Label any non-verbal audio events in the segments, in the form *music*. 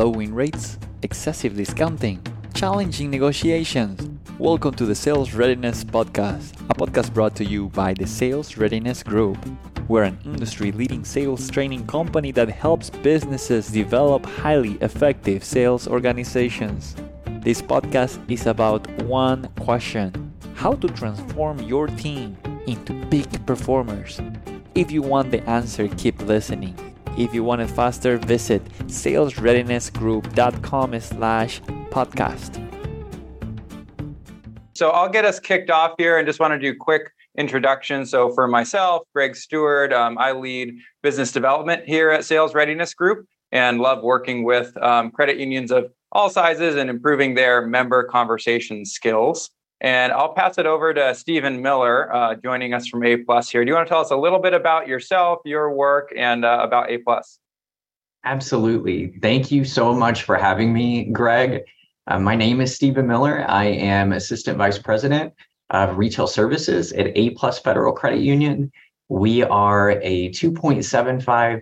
low win rates, excessive discounting, challenging negotiations. Welcome to the Sales Readiness Podcast, a podcast brought to you by the Sales Readiness Group. We're an industry leading sales training company that helps businesses develop highly effective sales organizations. This podcast is about one question how to transform your team into peak performers. If you want the answer, keep listening. If you want it faster, visit salesreadinessgroup.com slash podcast. So I'll get us kicked off here and just want to do quick introduction. So for myself, Greg Steward, um, I lead business development here at Sales Readiness Group and love working with um, credit unions of all sizes and improving their member conversation skills. And I'll pass it over to Stephen Miller, uh, joining us from A Plus here. Do you want to tell us a little bit about yourself, your work, and uh, about A Plus? Absolutely. Thank you so much for having me, Greg. Uh, my name is Stephen Miller. I am Assistant Vice President of Retail Services at A Plus Federal Credit Union. We are a $2.75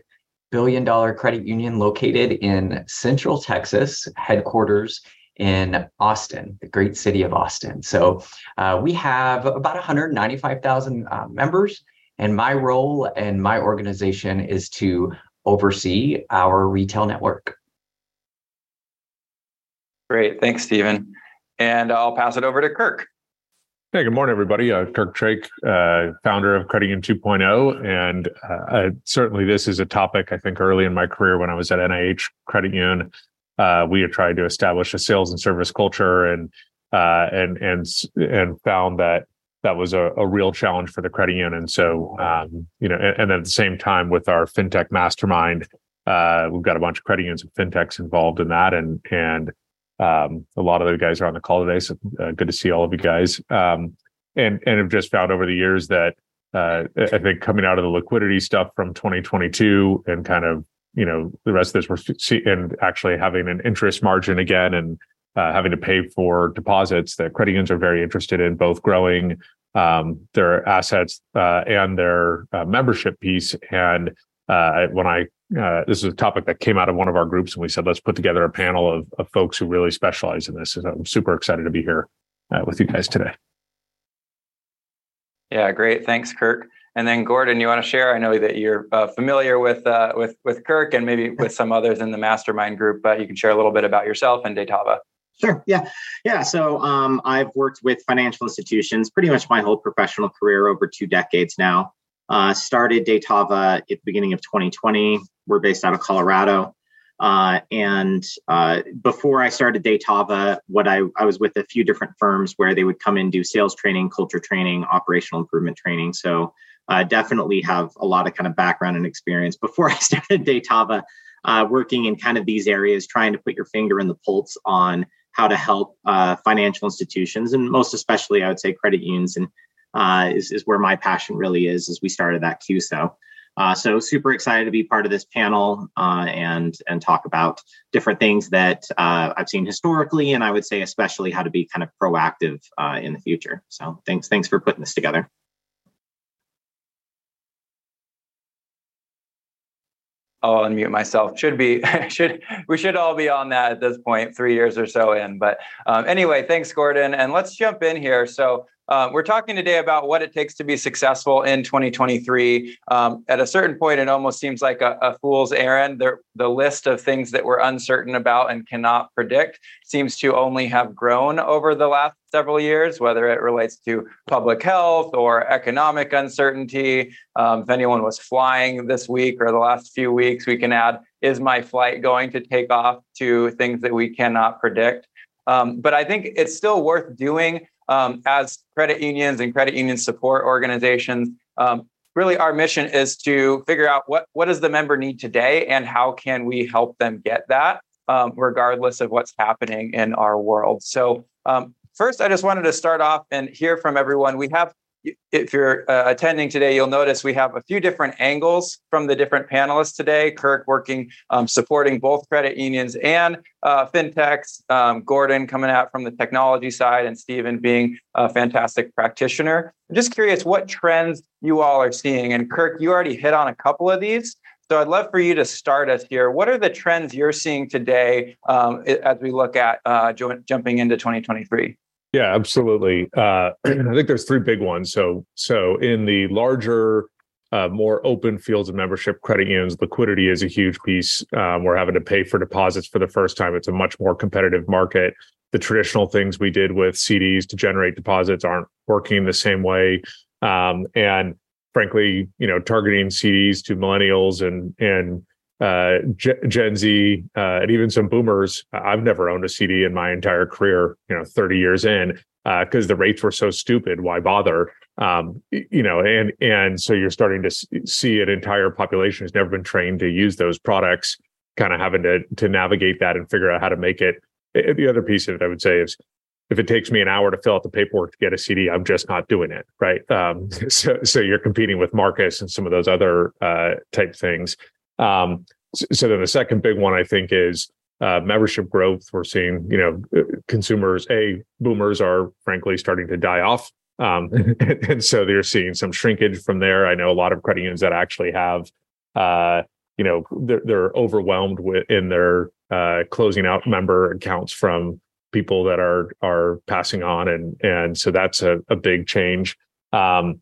billion credit union located in Central Texas, headquarters in Austin, the great city of Austin. So uh, we have about 195,000 uh, members, and my role and my organization is to oversee our retail network. Great. Thanks, Stephen. And I'll pass it over to Kirk. Hey, good morning, everybody. Uh, Kirk Drake, uh, founder of Credit Union 2.0. And uh, certainly, this is a topic I think early in my career when I was at NIH Credit Union uh, we had tried to establish a sales and service culture and uh, and and and found that that was a, a, real challenge for the credit union. So um, you know, and, and, at the same time with our fintech mastermind, uh, we've got a bunch of credit unions and fintechs involved in that, and and um, a lot of the guys are on the call today. So uh, good to see all of you guys. Um, and and have just found over the years that uh, I think coming out of the liquidity stuff from 2022 and kind of you know the rest of this we're and actually having an interest margin again and uh, having to pay for deposits that credit unions are very interested in both growing um, their assets uh, and their uh, membership piece. And uh, when i uh, this is a topic that came out of one of our groups and we said let's put together a panel of, of folks who really specialize in this. I'm super excited to be here uh, with you guys today. Yeah great. Thanks kirk and then Gordon, you want to share? I know that you're uh, familiar with uh, with with Kirk and maybe with some others in the mastermind group, but you can share a little bit about yourself and Datava. Sure. Yeah. Yeah. So um, I've worked with financial institutions pretty much my whole professional career over two decades now. Uh, started Datava at the beginning of 2020. We're based out of Colorado. Uh, and uh, before I started Datava, what I, I was with a few different firms where they would come in do sales training, culture training, operational improvement training. So uh, definitely have a lot of kind of background and experience before *laughs* I started Datava, uh, working in kind of these areas, trying to put your finger in the pulse on how to help uh, financial institutions, and most especially, I would say credit unions, and uh, is, is where my passion really is. As we started that CUSO. Uh, so super excited to be part of this panel uh, and and talk about different things that uh, I've seen historically, and I would say especially how to be kind of proactive uh, in the future. So thanks thanks for putting this together. I'll unmute myself. Should be *laughs* should we should all be on that at this point, three years or so in. But um, anyway, thanks, Gordon, and let's jump in here. So uh, we're talking today about what it takes to be successful in 2023. Um, at a certain point, it almost seems like a, a fool's errand. The, the list of things that we're uncertain about and cannot predict seems to only have grown over the last several years, whether it relates to public health or economic uncertainty. Um, if anyone was flying this week or the last few weeks, we can add is my flight going to take off to things that we cannot predict? Um, but I think it's still worth doing um, as credit unions and credit union support organizations. Um, really, our mission is to figure out what, what does the member need today and how can we help them get that, um, regardless of what's happening in our world. So, um, first, I just wanted to start off and hear from everyone. We have if you're uh, attending today, you'll notice we have a few different angles from the different panelists today. Kirk working, um, supporting both credit unions and uh, fintechs. Um, Gordon coming out from the technology side, and Stephen being a fantastic practitioner. I'm just curious what trends you all are seeing. And Kirk, you already hit on a couple of these. So I'd love for you to start us here. What are the trends you're seeing today um, as we look at uh, jumping into 2023? Yeah, absolutely. Uh, *clears throat* I think there's three big ones. So, so in the larger, uh, more open fields of membership credit unions, liquidity is a huge piece. Um, we're having to pay for deposits for the first time. It's a much more competitive market. The traditional things we did with CDs to generate deposits aren't working the same way. Um, and frankly, you know, targeting CDs to millennials and and uh, Gen Z uh, and even some boomers. I've never owned a CD in my entire career, you know, 30 years in, because uh, the rates were so stupid. Why bother? Um, you know, and and so you're starting to see an entire population who's never been trained to use those products, kind of having to to navigate that and figure out how to make it. The other piece of it, I would say, is if it takes me an hour to fill out the paperwork to get a CD, I'm just not doing it. Right. Um, *laughs* so, so you're competing with Marcus and some of those other uh, type things. Um, so, then the second big one I think is uh, membership growth. We're seeing, you know, uh, consumers, a boomers are frankly starting to die off. Um, *laughs* and, and, so they're seeing some shrinkage from there. I know a lot of credit unions that actually have, uh, you know, they're, they're overwhelmed with in their uh, closing out member accounts from people that are are passing on and and so that's a, a big change um,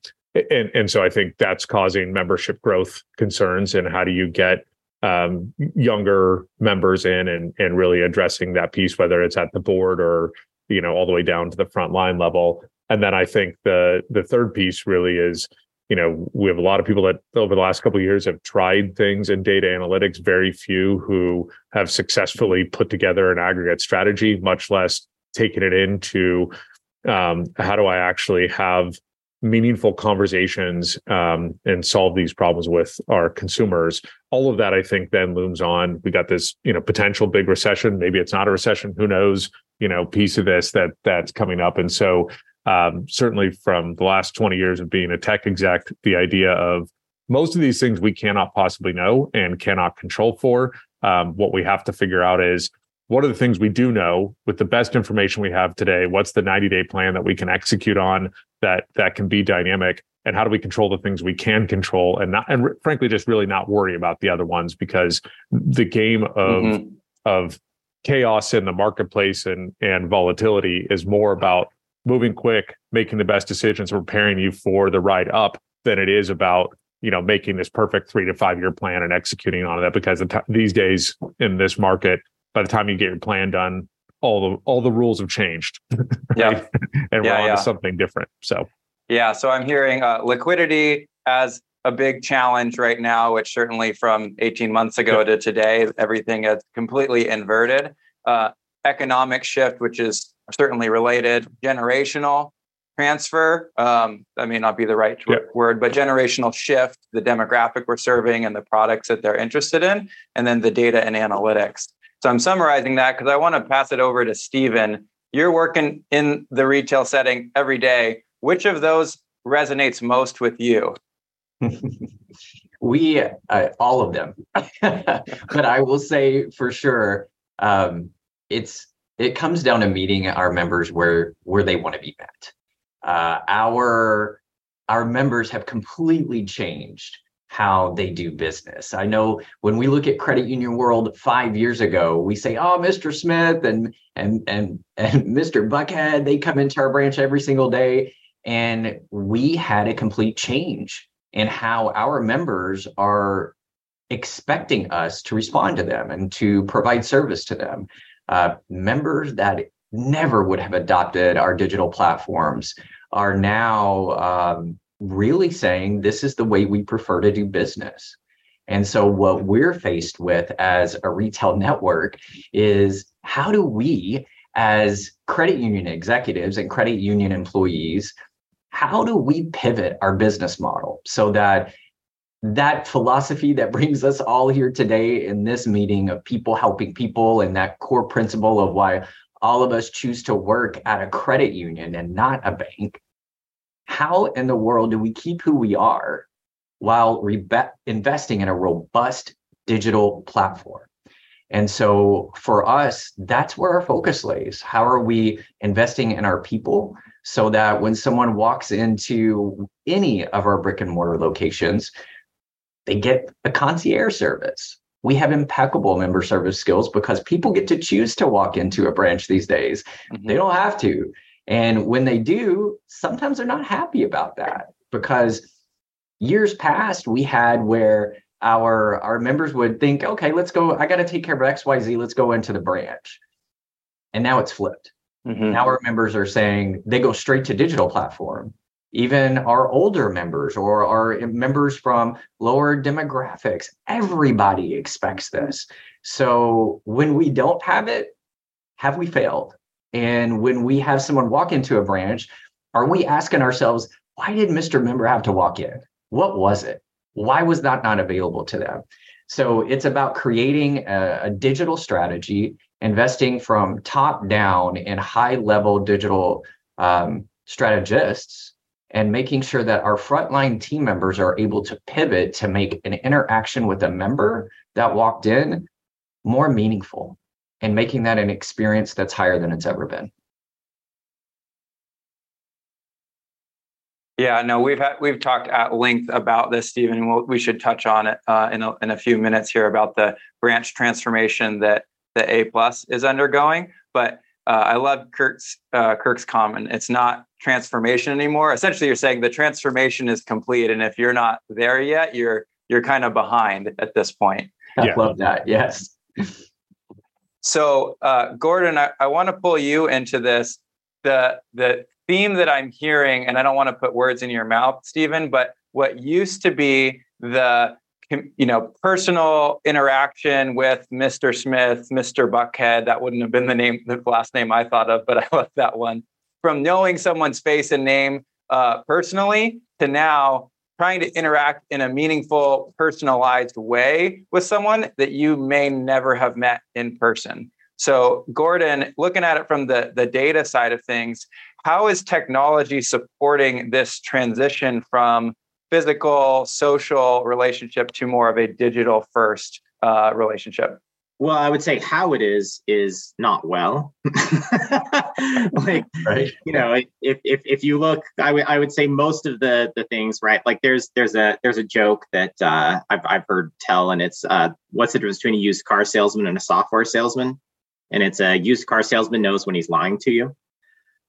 and and so i think that's causing membership growth concerns and how do you get um, younger members in and and really addressing that piece whether it's at the board or you know all the way down to the front line level. And then i think the the third piece really is you know we have a lot of people that over the last couple of years have tried things in data analytics. Very few who have successfully put together an aggregate strategy much less taken it into um, how do i actually have meaningful conversations um, and solve these problems with our consumers. All of that i think then looms on. We got this you know potential big recession. Maybe it's not a recession. Who knows? You know piece of this that that's coming up. And so um, certainly from the last 20 years of being a tech exec, the idea of most of these things we cannot possibly know and cannot control for. Um, what we have to figure out is what are the things we do know with the best information we have today? What's the 90 day plan that we can execute on that that can be dynamic? And how do we control the things we can control and not and frankly just really not worry about the other ones because the game of mm-hmm. of chaos in the marketplace and and volatility is more about moving quick, making the best decisions, preparing you for the ride up than it is about you know making this perfect three to five year plan and executing on that. Because the t- these days in this market, by the time you get your plan done, all the all the rules have changed. *laughs* right? Yeah, and yeah, we're on yeah. to something different. So yeah, so I'm hearing uh, liquidity as a big challenge right now, which certainly from 18 months ago to today, everything is completely inverted. Uh, economic shift, which is certainly related, generational transfer. Um, that may not be the right yep. word, but generational shift, the demographic we're serving and the products that they're interested in, and then the data and analytics. So I'm summarizing that because I want to pass it over to Stephen. You're working in the retail setting every day. Which of those resonates most with you? we uh, all of them *laughs* but i will say for sure um, it's it comes down to meeting our members where where they want to be met. Uh, our our members have completely changed how they do business. I know when we look at credit union world five years ago, we say, "Oh, Mr. Smith and and and and *laughs* Mr. Buckhead, they come into our branch every single day," and we had a complete change in how our members are expecting us to respond to them and to provide service to them uh, members that never would have adopted our digital platforms are now um, really saying this is the way we prefer to do business. And so, what we're faced with as a retail *laughs* network is how do we, as credit union executives and credit union employees, how do we pivot our business model so that that philosophy that *laughs* brings us all here today in this meeting of people helping people and that core principle of why all of us choose to work at a credit union and not a bank how in the world do we keep who we are while rebe- investing in a robust digital platform and so for us that's where our focus lays how are we investing in our people so that when someone walks into any of our brick and mortar locations they get a concierge service. We have impeccable member service skills because people get to choose to walk into a branch these days. Mm-hmm. They don't have to. And when they do, sometimes they're not happy about that because years past we had where our our members would think, okay, let's go. I got to take care of X, Y, Z. Let's go into the branch. And now it's flipped. Mm-hmm. Now our members are saying they go straight to digital platform. Even our older members or our members from lower demographics, everybody expects this. So when we don't have it, have we failed? And when we have someone walk into a branch, are we asking ourselves, why did Mr. Member have to walk in? What was it? Why was that not available to them? So it's about creating a, a digital strategy, investing from top down in high level digital um, strategists, and making sure that our frontline team members are able to pivot to make an interaction with a member that walked in more meaningful and making that an experience that's higher than it's ever been. Yeah, no, we've had we've talked at length about this, Stephen. We'll, we should touch on it uh, in a, in a few minutes here about the branch transformation that the A plus is undergoing. But uh, I love Kirk's uh, Kirk's comment. It's not transformation anymore. Essentially, you're saying the transformation is complete, and if you're not there yet, you're you're kind of behind at this point. I yeah. love that. Yes. So, uh, Gordon, I, I want to pull you into this. The the theme that I'm hearing, and I don't want to put words in your mouth, Stephen, but what used to be the you know personal interaction with Mr. Smith, Mr. Buckhead, that wouldn't have been the name, the last name I thought of, but *laughs* I love that one. From knowing someone's face and name uh, personally to now trying to interact in a meaningful, personalized way with someone that you may never have met in person. So, Gordon, looking at it from the, the data side of things, how is technology supporting this transition from physical, social relationship to more of a digital first uh, relationship? Well, I would say how it is is not well. *laughs* like right. you know, if if if you look, I would I would say most of the the things right. Like there's there's a there's a joke that uh, I've I've heard tell, and it's uh, what's the difference between a used car salesman and a software salesman? And it's a used car salesman knows when he's lying to you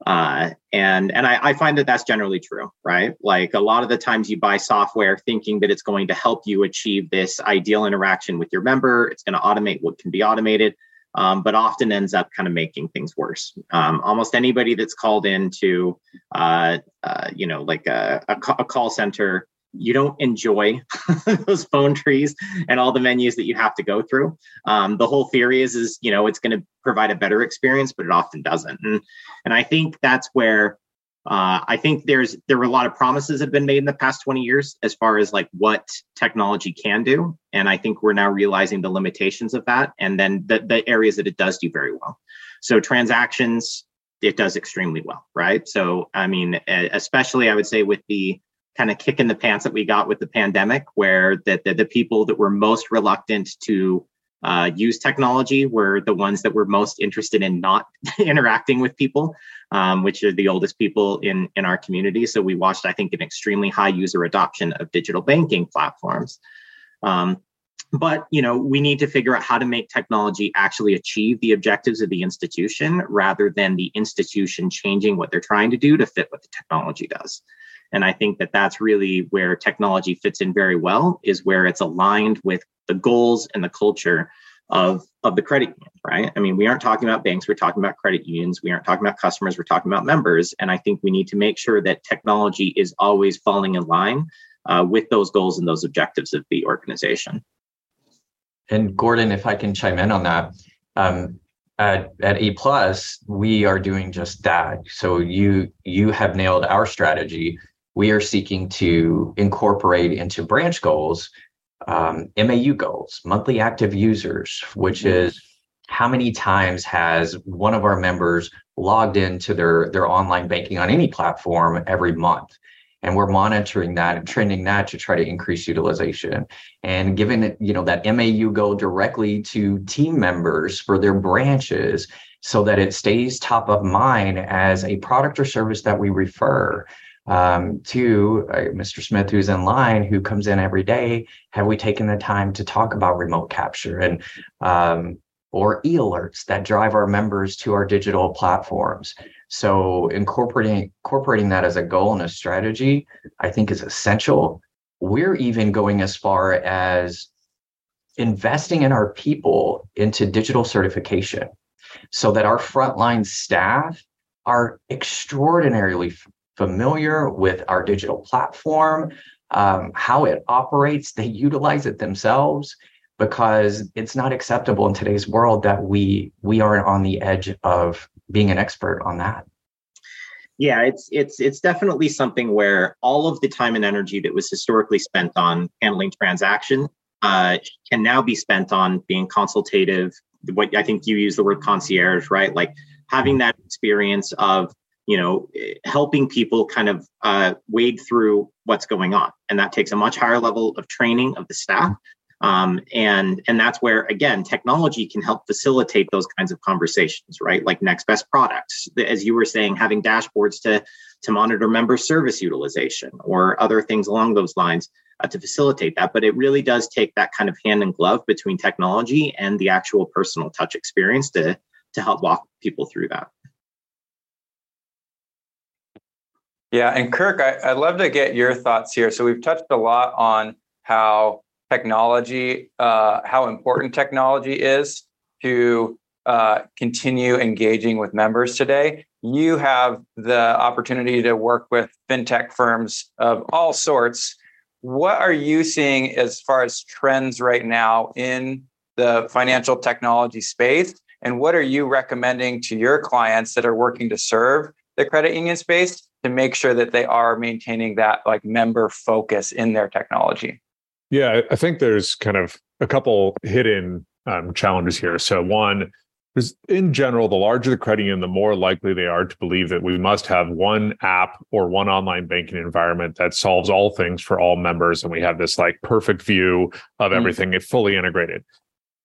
uh, and and I, I, find that that's generally true right? Like a lot of the times you buy software thinking that it's going to help you achieve this ideal interaction with your member. It's going to automate what can be automated um, but often ends up kind of making things worse. Um, almost anybody that's called into uh, uh, you know like a, a, a call center you don't enjoy *laughs* those phone trees and all the menus that you have to go through. Um, the whole theory is, is you know, it's going to provide a better experience, but it often doesn't. And and I think that's where uh, I think there's there were a lot of promises that have been made in the past 20 years as far as like what technology can do, and I think we're now realizing the limitations of that, and then the the areas that it does do very well. So transactions, it does extremely well, right? So I mean, especially I would say with the kind of kick in the pants that we got with the pandemic, where the, the, the people that were most reluctant to uh, use technology were the ones that were most interested in not *laughs* interacting with people, um, which are the oldest people in, in our community. So we watched, I think, an extremely high user adoption of digital banking platforms. Um, but you know we need to figure out how to make technology actually achieve the objectives of the institution rather than the institution changing what they're trying to do to fit what the technology does and I think that that's really where technology fits in very well, is where it's aligned with the goals and the culture of, of the credit union, right? I mean, we aren't talking about banks, we're talking about credit unions, we aren't talking about customers, we're talking about members. And I think we need to make sure that technology is always falling in line uh, with those goals and those objectives of the organization. And Gordon, if I can chime in on that, um, at, at A plus, we are doing just that. So you you have nailed our strategy we are seeking to incorporate into branch goals um, MAU goals, monthly active users, which mm-hmm. is how many times has one of our members logged into their, their online banking on any platform every month? And we're monitoring that and trending that to try to increase utilization and giving it, you know, that MAU goal directly to team members for their branches so that it stays top of mind as a product or service that we refer um, to uh, Mr. Smith, who's in line, who comes in every day, have we taken the time to talk about remote capture and um, or e-alerts that drive our members to our digital platforms? So incorporating incorporating that as a goal and a strategy, I think is essential. We're even going as far as investing in our people into digital certification so that our frontline staff are extraordinarily familiar with our digital platform, um, how it operates. They utilize it themselves because it's not acceptable in today's world that we we aren't on the edge of being an expert on that. Yeah, it's it's it's definitely something where all of the time and energy that was historically spent on handling transaction uh, can now be spent on being consultative. What I think you use the word concierge, right? Like having that experience of you know helping people kind of uh, wade through what's going on. And that takes a much higher level of training of the staff. Um, and and that's where again technology can help facilitate those kinds of conversations right? Like next best products. As you were saying having dashboards to to monitor member service utilization or other things along those lines uh, to facilitate that. But it really does take that kind of hand and glove between technology and the actual personal touch experience to to help walk people through that Yeah, and Kirk, I, would love to get your thoughts here. So we've touched a lot on how technology, uh, how important technology is to uh, continue engaging with members today. You have the opportunity to work with fintech firms of all sorts. What are you seeing as far as trends right now in the financial technology space? And what are you recommending to your clients that are working to serve the credit union space to make sure that they are maintaining that like member focus in their technology? Yeah, I think there's kind of a couple hidden um, challenges here. So one is in general, the larger the credit union, the more likely they are to believe that we must have one app or one online banking environment that solves all things for all members, and we have this like perfect view of mm. everything, mm. fully integrated.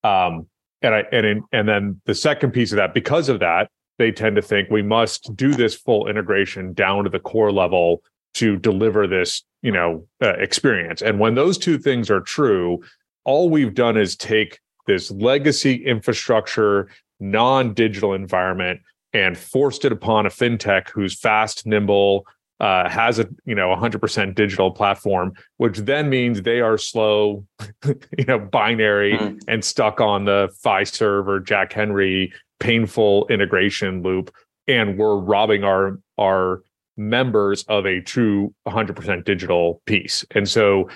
Um, and I and in, and then the second piece of that, because of that, they tend to think we must do this full integration down to the core level to deliver this you know uh, experience and when those two things are true all we've done is take this legacy infrastructure non-digital environment and forced it upon a fintech who's fast nimble uh, has a you know 100% digital platform which then means they are slow *laughs* you know binary mm. and stuck on the fiserv or jack henry painful integration loop and we're robbing our our members of a true 100% digital piece. And so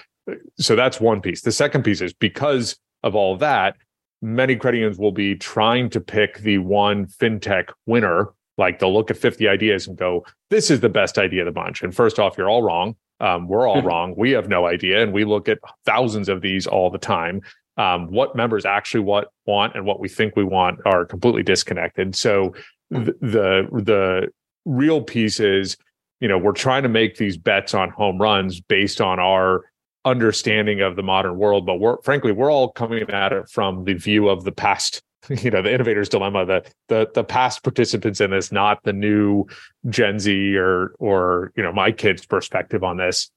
so that's one piece. The second piece is because of all that many credit unions will be trying to pick the one fintech winner like they'll look at 50 ideas and go this is the best idea of the bunch. And first off you're all wrong. Um, we're all *laughs* wrong. We have no idea and we look at thousands of these all the time um, what members actually what want and what we think we want are completely disconnected. So the, the the real piece is, you know, we're trying to make these bets on home runs based on our understanding of the modern world, but we're frankly we're all coming at it from the view of the past. *laughs* You know, the innovator's dilemma, the the the past participants in this, not the new Gen Z or or you know my kids' perspective on this.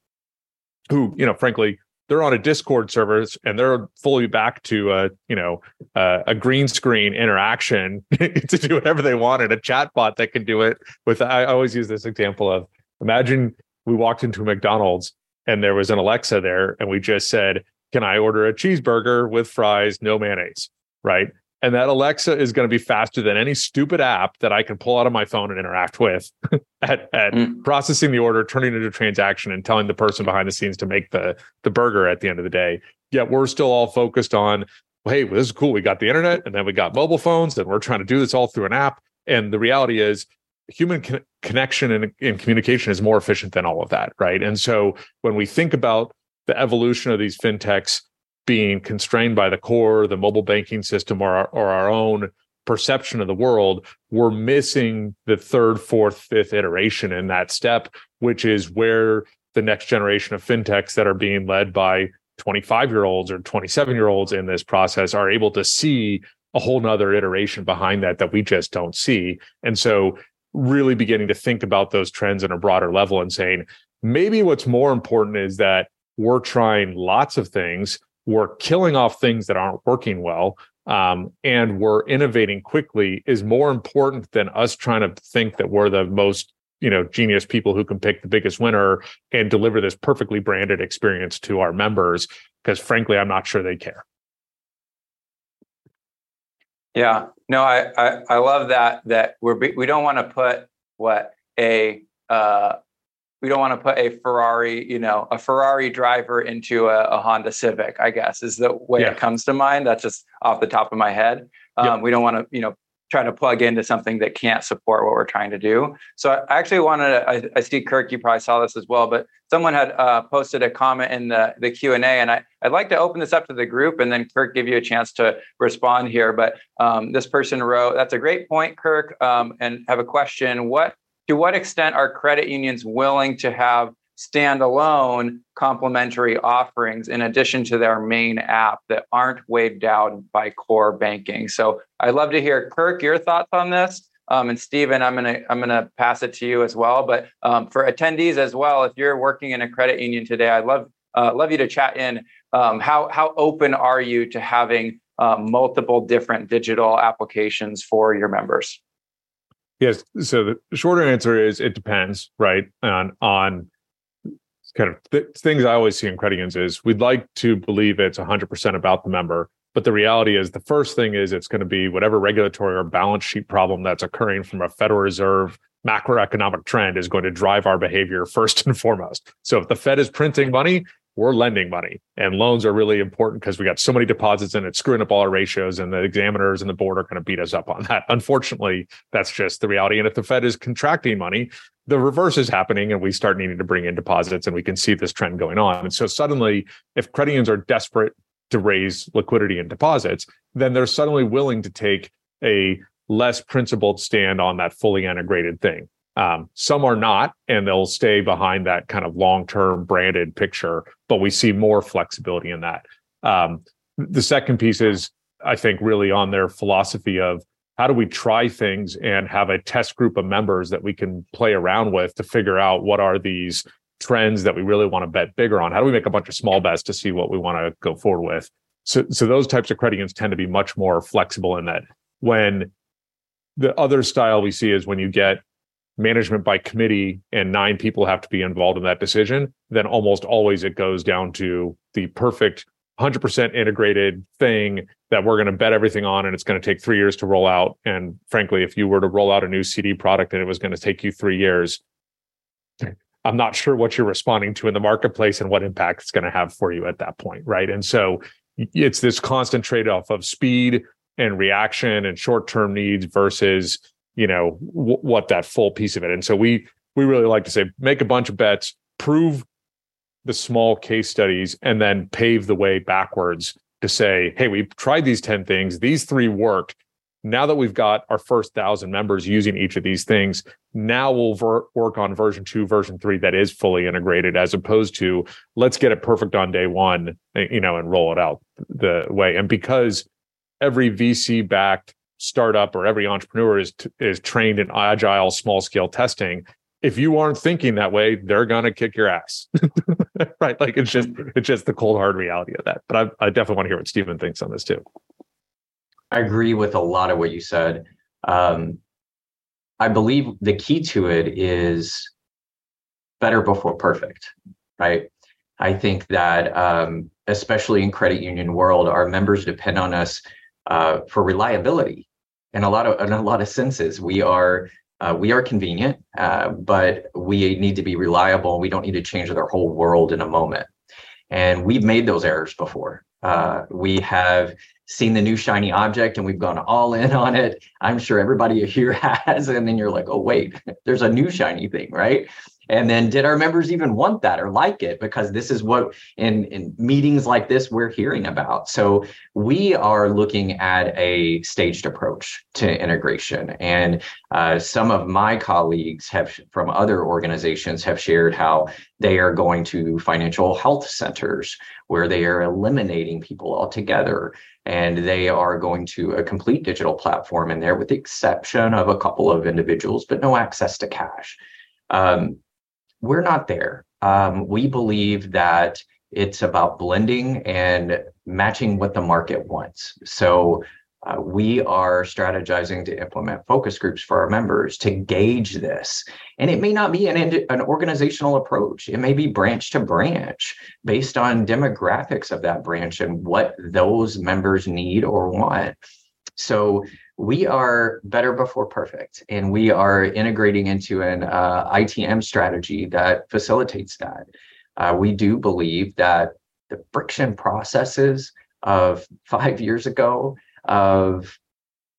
Who you know, frankly, they're on a Discord server and they're fully back to a you know uh, a green screen interaction *laughs* to do whatever they want and a chatbot that can do it. With I always use this example of imagine we walked into a McDonald's and there was an Alexa there and we just said, "Can I order a cheeseburger with fries, no mayonnaise?" Right? And that Alexa is going to be faster than any stupid app that I can pull out of my phone and interact with *laughs* at, at mm. processing the order, turning it into a transaction, and telling the person behind the scenes to make the the burger at the end of the day. Yet we're still all focused on, well, hey, well, this is cool. We got the internet, and then we got mobile phones, and we're trying to do this all through an app. And the reality is, human con- connection and, and communication is more efficient than all of that, right? And so when we think about the evolution of these fintechs being constrained by the core, the mobile banking system, or our, or our own perception of the world, we're missing the third, fourth, fifth iteration in that step, which is where the next generation of fintechs that are being led by 25 year olds or 27 year olds in this process are able to see a whole nother iteration behind that that we just don't see. And so really beginning to think about those trends in a broader level and saying maybe what's more important is that we're trying lots of things we're killing off things that aren't working well um, and we're innovating quickly is more important than us trying to think that we're the most you know genius people who can pick the biggest winner and deliver this perfectly branded experience to our members because frankly i'm not sure they care. Yeah. No i i, I love that that we're we don't want to put what a uh, we don't want to put a Ferrari, you know, a Ferrari driver into a, a Honda Civic, I guess is the way yeah. it comes to mind. That's just off the top of my head. Um, yep. We don't want to, you know, try to plug into something that can't support what we're trying to do. So I actually wanted to, I, I see Kirk, you probably saw this as well, but someone had uh, posted a comment in the, the Q&A and I, I'd like to open this up to the group and then Kirk give you a chance to respond here. But um, this person wrote, that's a great point, Kirk, um, and have a question. What to what extent are credit unions willing to have standalone complementary offerings in addition to their main app that aren't weighed down by core banking? So I'd love to hear Kirk your thoughts on this. Um, and Stephen, I'm gonna I'm gonna pass it to you as well. But um, for attendees as well, if you're working in a credit union today, I'd love uh, love you to chat in. Um, how how open are you to having uh, multiple different digital applications for your members? Yes. So the shorter answer is it depends, right? On on kind of th- things I always see in credit unions is we'd like to believe it's 100% about the member, but the reality is the first thing is it's going to be whatever regulatory or balance sheet problem that's occurring from a Federal Reserve macroeconomic trend is going to drive our behavior first *laughs* and foremost. So if the Fed is printing money, we're lending money and loans are really important because we got so many deposits and it's screwing up all our ratios and the examiners and the board are going to beat us up on that. *laughs* Unfortunately, that's just the reality. And if the Fed is contracting money, the reverse is happening and we start needing to bring in deposits and we can see this trend going on. And so suddenly, if credit unions are desperate to raise liquidity and deposits, then they're suddenly willing to take a less principled stand on that fully integrated thing. Um, some are not, and they'll stay behind that kind of long term branded picture, but we see more flexibility in that. Um, the second piece is, I think, really on their philosophy of how do we try things and have a test group of members that we can play around with to figure out what are these trends that we really want to bet bigger on? How do we make a bunch of small bets to see what we want to go forward with? So, so those types of credit unions tend to be much more flexible in that when the other style we see is when you get management by committee and nine people have to be involved in that decision, then almost always it goes down to the perfect 100% integrated thing that we're going to bet everything on and it's going to take three years to roll out. And frankly, if you were to roll out a new CD product and it was going to take you three years, I'm not sure what you're responding to in the marketplace and what impact it's going to have for you at that point. Right. And so it's this constant trade off of speed and reaction and short term needs versus you know w- what that full piece of it. And so we we really like to say make a bunch of bets prove the small case studies and then pave the way backwards to say hey we've tried these 10 things these three worked. Now that we've got our first thousand members using each of these things now we'll ver- work on version two version three that is fully integrated as opposed to let's get it perfect on day one eh, you know and roll it out the way. And because every vc backed startup or every entrepreneur is is trained in agile small scale testing if you aren't thinking that way they're going to kick your ass. *laughs* Right? Like it's just it's just the cold hard reality of that. But I, I definitely want to hear what stephen thinks on this too. I agree with a lot of what you said. Um, i believe the key to it is better before perfect right? I think that um, especially in credit union world our members depend on us uh, for reliability in a lot of in a lot of senses. We are uh, we are convenient, uh, but we need to be reliable. We don't need to change their whole world in a moment. And we've made those errors before. Uh, we have seen the new shiny object and we've gone all in on it. I'm sure everybody *laughs* here has. And then you're like, oh, wait, there's a new shiny thing, right? And then did our members even want that or like it? Because this is what in in meetings like this we're hearing about. So we are looking at a staged approach to integration. And uh, some of my colleagues have from other organizations have shared how they are going to financial health centers where they are eliminating people altogether. And they are going to a complete digital platform in there with the exception of a couple of individuals but no access to cash. Um, we're not there um, we believe that it's about blending and matching what the market wants so uh, we are strategizing to implement focus groups for our members to gauge this. And it may not be an, an organizational approach, it may be branch to branch based on demographics of that branch and what those members need or want. So we are better before perfect, and we are integrating into an uh, ITM strategy that facilitates that. Uh, we do believe that the friction processes of five years ago of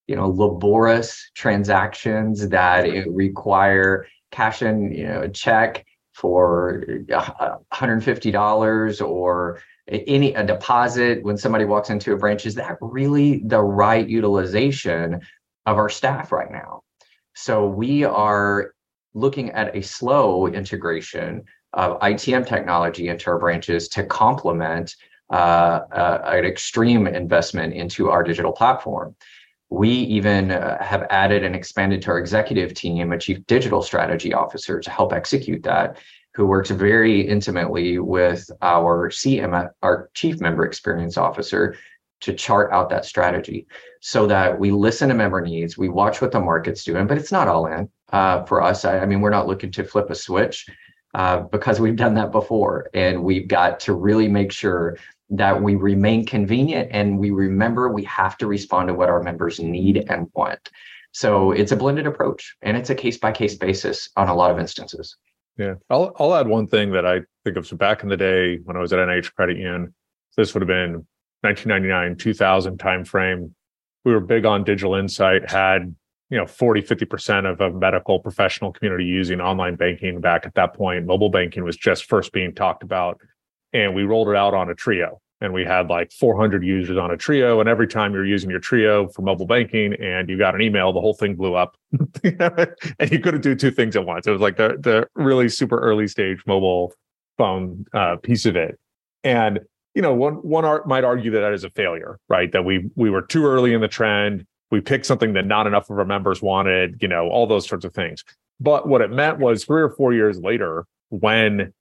you know laborious transactions that require cash in you know a check for $150 or any a deposit when somebody walks into a branch is that really the right utilization of our staff right now so we are looking at a slow integration of itm technology into our branches to complement uh, uh, an extreme investment into our digital platform. We even uh, have added and expanded to our executive team a chief digital strategy officer to help execute that, who works very intimately with our CM, our chief member experience officer, to chart out that strategy so that we listen to member needs, we watch what the market's doing, but it's not all in uh, for us. I, I, mean, we're not looking to flip a switch uh, because we've done that before, and we've got to really make sure that we remain convenient and we remember we have to respond to what our members need and want. So it's a blended approach and it's a case by case basis on a lot of instances. Yeah. I'll, I'll add one thing that I think of. So back in the day when I was at NIH Credit Union, this would have been 1999, 2000 timeframe. We were big on digital insight, had you know 40 50% of a medical professional community using online banking back at that point mobile banking was just first being talked about and we rolled it out on a Treo and we had like 400 users on a Treo and every time you're using your Treo for mobile banking and you got an email the whole thing blew up. *laughs* And you couldn't do two things at once. It was like the, the really super early stage mobile phone uh, piece of it. And you know one one art might argue that that is a failure right? That we we were too early in the trend. We picked something that not enough of our members wanted you know all those sorts of things. But what it meant was three or four years later when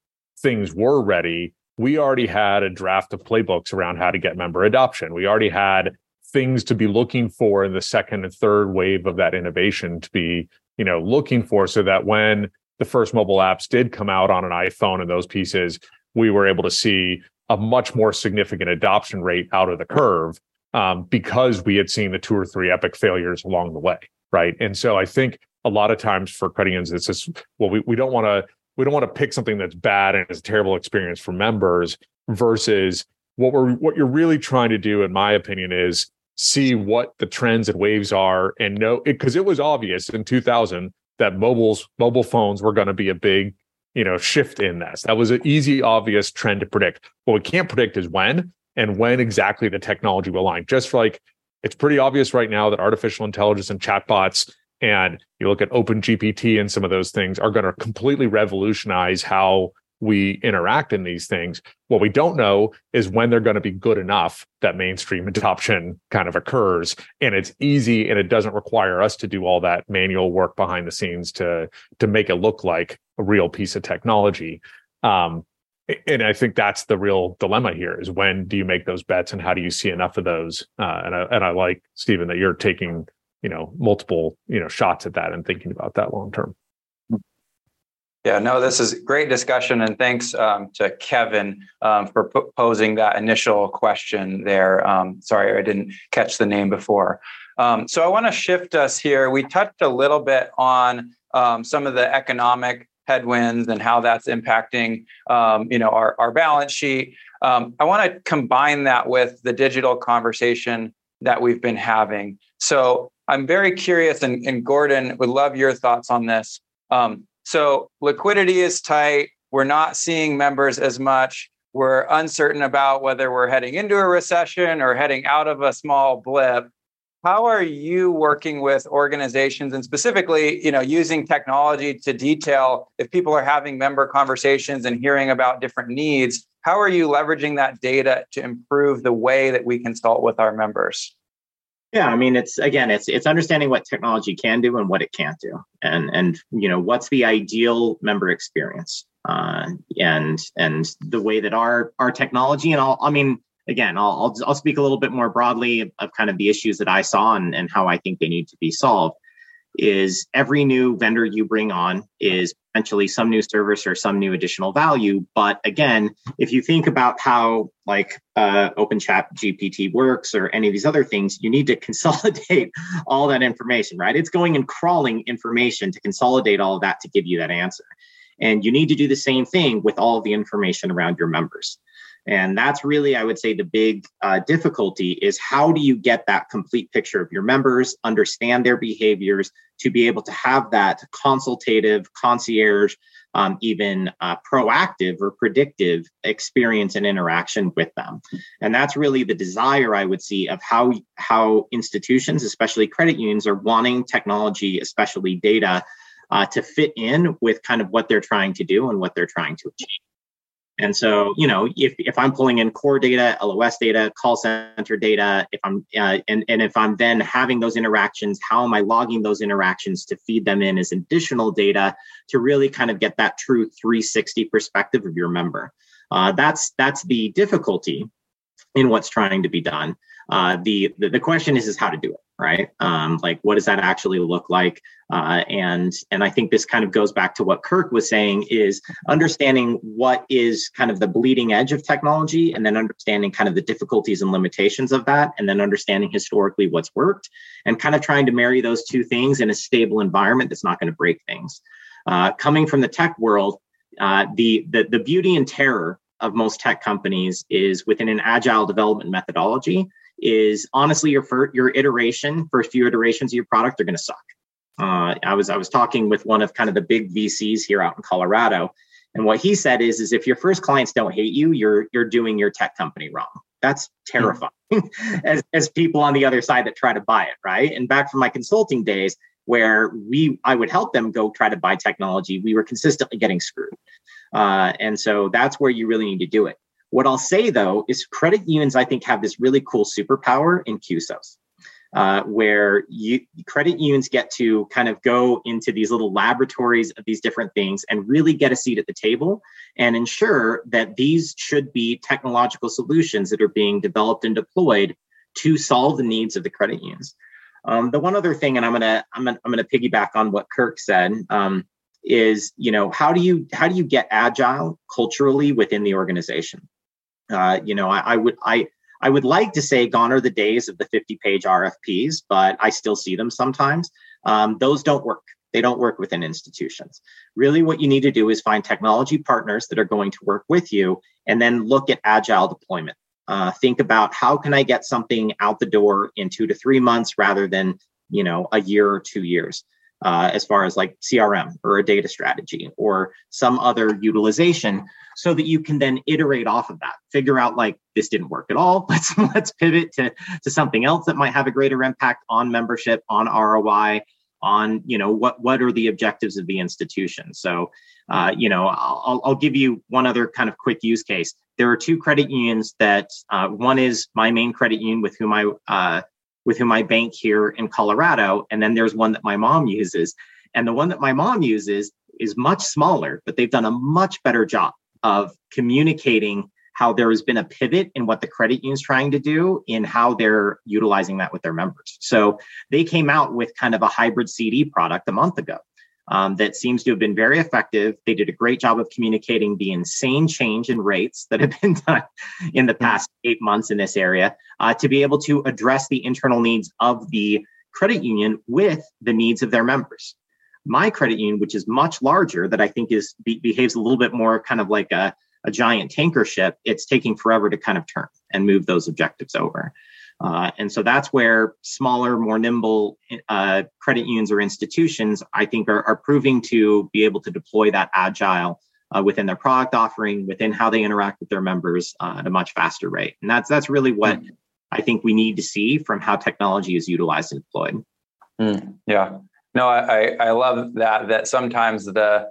things were ready we already had a draft of playbooks around how to get member adoption. We already had things to be looking for in the second and third wave of that innovation to be, you know, looking for so that when the first mobile apps did come out on an iPhone and those pieces, we were able to see a much more significant adoption rate out of the curve um, because we had seen the two or three epic failures along the way. Right. And so I think a lot of times for credit unions, it's just, well, we, we don't want to we don't want to pick something that's bad and is a terrible experience for members versus what we're what you're really trying to do in my opinion is see what the trends and waves are and know because it was obvious in 2000 that mobiles mobile phones were going to be a big you know shift in this. That was an easy obvious trend to predict. What we can't predict is when and when exactly the technology will align. Just like it's pretty obvious right now that artificial intelligence and chatbots and you look at open gpt and some of those things are going to completely revolutionize how we interact in these things. What we don't know is when they're going to be good enough that mainstream adoption kind of occurs. And it's easy and it doesn't require us to do all that manual work behind the scenes to to make it look like a real piece of technology. Um, and I think that's the real dilemma here is when do you make those bets and how do you see enough of those? Uh, and I and I like Stephen that you're taking you know multiple you know shots at that and thinking about that long term yeah, no, this is great discussion, and thanks um, to Kevin um, for p- posing that initial question there. Um, sorry, I didn't catch the name before. Um, so I want to shift us here. We touched a little bit on um, some of the economic headwinds and how that's impacting, um, you know, our, our balance sheet. I want to combine that with the digital conversation that we've been having. So I'm very curious, and, and Gordon would love your thoughts on this. Um, So liquidity is tight. We're not seeing members as much. We're uncertain about whether we're heading into a recession or heading out of a small blip. How are you working with organizations and specifically, you know, using technology to detail if people are having member conversations and hearing about different needs? How are you leveraging that data to improve the way that we consult with our members? Yeah, I mean, it's again, it's it's understanding what technology can do and what it can't do, and and you know what's the ideal member experience, uh, and and the way that our our technology and all. I mean, again, I'll, I'll I'll speak a little bit more broadly of kind of the issues that I saw and and how I think they need to be solved is every new vendor you bring on is potentially some new service or some new additional value. But again, if you think about how like uh, OpenChat GPT works or any of these other things, you need to *laughs* consolidate all that information, right? It's going and crawling information to consolidate all of that to give you that answer. And you need to do the same thing with all the information around your members. And that's really, I would say, the big uh, difficulty is how do you get that complete picture of your members, understand their behaviors, to be able to have that consultative, concierge, um, even uh, proactive or predictive experience and interaction with them. And that's really the desire I would see of how how institutions, especially credit unions, are wanting technology, especially data, uh, to fit in with kind of what they're trying to do and what they're trying to achieve. And so, you know, if, if I'm pulling in core data, LOS data, call center data, if I'm uh, and and if I'm then having those interactions, how am I logging those interactions to feed them in as additional data to really kind of get that true 360 perspective of your member? Uh, that's that's the difficulty in what's trying to be done. Uh, the, the, the question is is how to do it right? Um, like what does that actually look like? Uh, and and i think this kind of goes back to what kirk was saying is understanding what is kind of the bleeding edge of technology and then understanding kind of the difficulties and limitations of that and then understanding historically what's worked and kind of trying to marry those two things in a stable environment that's not going to break things. Uh, coming from the tech world uh, the, the the beauty and terror of most tech companies is within an agile development methodology is honestly your first, your iteration, first few iterations of your product are going to suck. Uh, I was I was talking with one of kind of the big VCs here out in Colorado, and what he said is is if your first clients don't hate you, you're you're doing your tech company wrong. That's terrifying *laughs* as as people on the other side that try to buy it, right? And back from my consulting days, where we I would help them go try to buy technology, we were consistently getting screwed. Uh, and so that's where you really need to do it. What I'll say though is credit unions, I think, have this really cool superpower in CUSOs. Uh, where you credit unions get to kind of go into these little laboratories of these different things and really get a seat at the table and ensure that these should be technological solutions that are being developed and deployed to solve the needs of the credit unions. Um, the one other thing, and I'm gonna I'm gonna, I'm gonna piggyback on what Kirk said, um, is you know how do you how do you get agile culturally within the organization? Uh, you know, I, I would I I would like to say gone are the days of the 50 page RFPs, but I still see them sometimes. Um, those don't work. They don't work within institutions. Really, what you need to do is find technology partners that are going to work with you and then look at agile deployment. Uh, think about how can I get something out the door in two to three months rather than you know a year or two years uh, as far as like CRM or a data strategy or some other utilization so that you can then iterate off of that. Figure out like this didn't work at all. *laughs* Let's let's pivot to to something else that might have a greater impact on membership on ROI on you know what what are the objectives of the institution. So uh, you know I'll, I'll give you one other kind of quick use case. There are two credit unions that uh, one is my main credit union with whom i uh, with whom I bank here in Colorado. And then there's one that my mom uses. And the one that my mom uses is much smaller, but they've done a much better job of communicating how there has been a pivot in what the credit union's trying to do in how they're utilizing that with their members. So they came out with kind of a hybrid CD product a month ago um, that seems to have been very effective. They did a great job of communicating the insane change in rates that have *laughs* been done in the past eight months in this area uh, to be able to address the internal needs of the credit union with the needs of their members. My credit union, which is much larger, that I think is be, behaves a little bit more kind of like a, a giant tanker ship, it's taking forever to kind of turn and move those objectives over. Uh, and so that's where smaller, more nimble uh, credit unions or institutions, I think, are, are, proving to be able to deploy that agile uh, within their product offering, within how they interact with their members uh, at a much faster rate. And that's that's really what mm. I think we need to see from how technology is utilized and deployed. Mm. Yeah. No, I, I love that. That sometimes the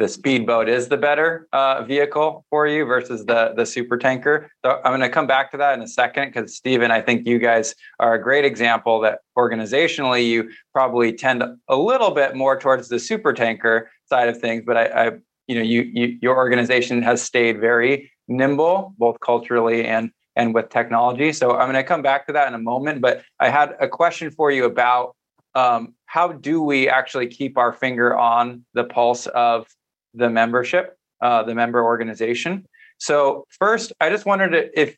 the speedboat is the better uh, vehicle for you versus the the super tanker. So I'm going to come back to that in a second because Stephen, I think you guys are a great example that organizationally you probably tend a little bit more towards the super tanker side of things, but I, I you know you, you your organization has stayed very nimble both culturally and and with technology. So I'm going to come back to that in a moment, but I had a question for you about um, how do we actually keep our finger on the pulse of the membership, uh, the member organization. So, first, I just wondered if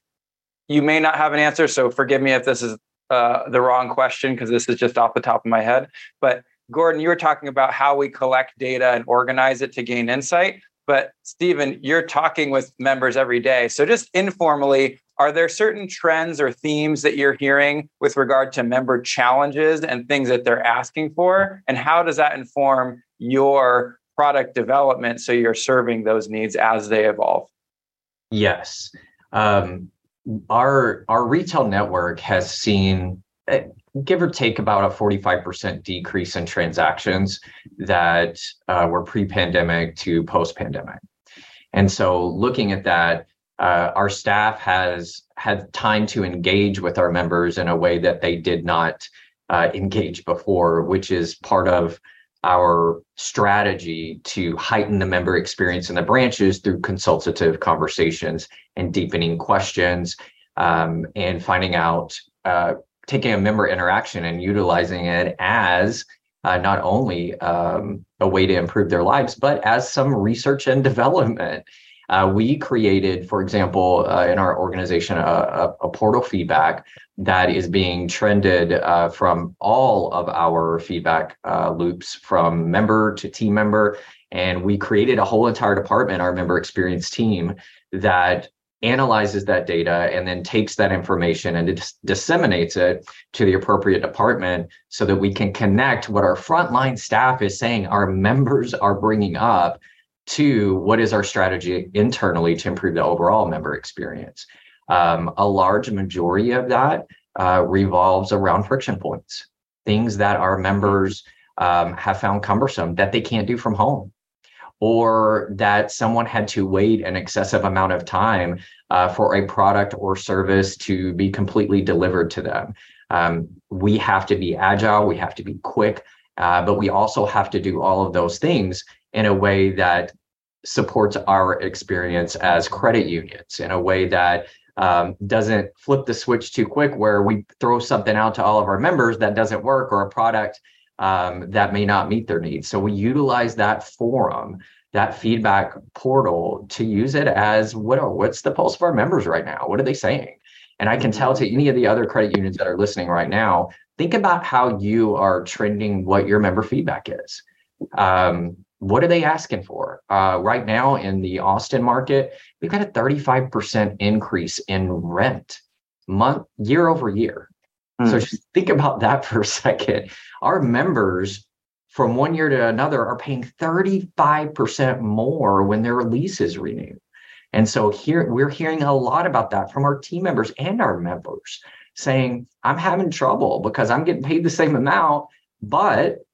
you may not have an answer. So, forgive me if this is uh, the wrong question because this is just off the top of my head. But, Gordon, you were talking about how we collect data and organize it to gain insight. But, Stephen, you're talking with members every day. So, just informally, are there certain trends or themes that you're hearing with regard to member challenges and things that they're asking for? And how does that inform your product development so you're serving those needs as they evolve? Yes. Um, our our retail network has seen eh, give or take about a 45% decrease in transactions that uh, were pre-pandemic to post-pandemic and so looking at that uh, our staff has had time to engage with our members in a way that they did not uh, engage before which is part of our strategy to heighten the member experience in the branches through consultative conversations and deepening questions um, and finding out uh, taking a member interaction and utilizing it as uh, not only um, a way to improve their lives but as some research and development uh, we created, for example, uh, in our organization, a, a, a, portal feedback that is being trended uh, from all of our feedback uh, loops from member to team member. And we created a whole entire department, our member experience team, that analyzes that data and then takes that information and dis- disseminates it to the appropriate department so that we can connect what our frontline staff is saying our members are bringing up to what is our strategy internally to improve the overall member experience. Um, a large majority of that uh, revolves around friction points, things that our members um, have found cumbersome that they can't do from home, or that someone had to wait an excessive amount of time uh, for a product or service to be completely delivered to them. Um, we have to be agile, we have to be quick, uh, but we also have to do all of those things in a way that supports our experience as credit unions in a way that um, doesn't flip the switch too quick where we throw something out to all of our members that doesn't work or a product um, that may not meet their needs. So we utilize that forum that feedback portal to use it as what are, what's the pulse of our members right now? What are they saying? And i can tell to any of the other credit unions that are listening right now think about how you are trending what your member feedback is. Um, what are they asking for? Uh, right now in the Austin market, we've got a 35% increase in rent month year over year. Mm. So just think about that for a second. Our members from one year to another are paying 35% more when their lease is renewed. And so here we're hearing a lot about that from our team members and our members saying, I'm having trouble because I'm getting paid the same amount, but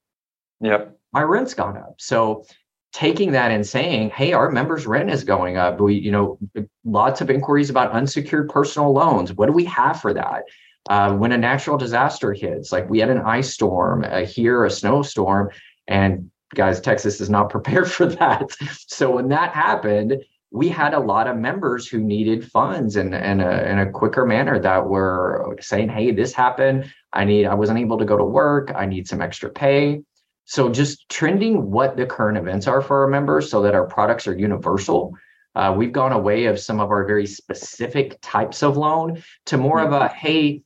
yep my rent's gone up. So taking that and saying, hey, our members' rent is going up. We, you know, lots of inquiries about unsecured personal loans. What do we have for that? Uh, when a natural disaster hits, like we had an ice storm uh, here, a snowstorm, and guys, Texas is not *laughs* prepared for that. So when that happened, we had a lot of members who needed funds in, in, in a quicker manner that were saying, hey, this happened. I need, I wasn't able to go to work. I need some extra pay. So just trending what the current events are for our members so that our products are universal. Uh, we've gone away of some of our very specific types of loan to more of a mm-hmm. hey,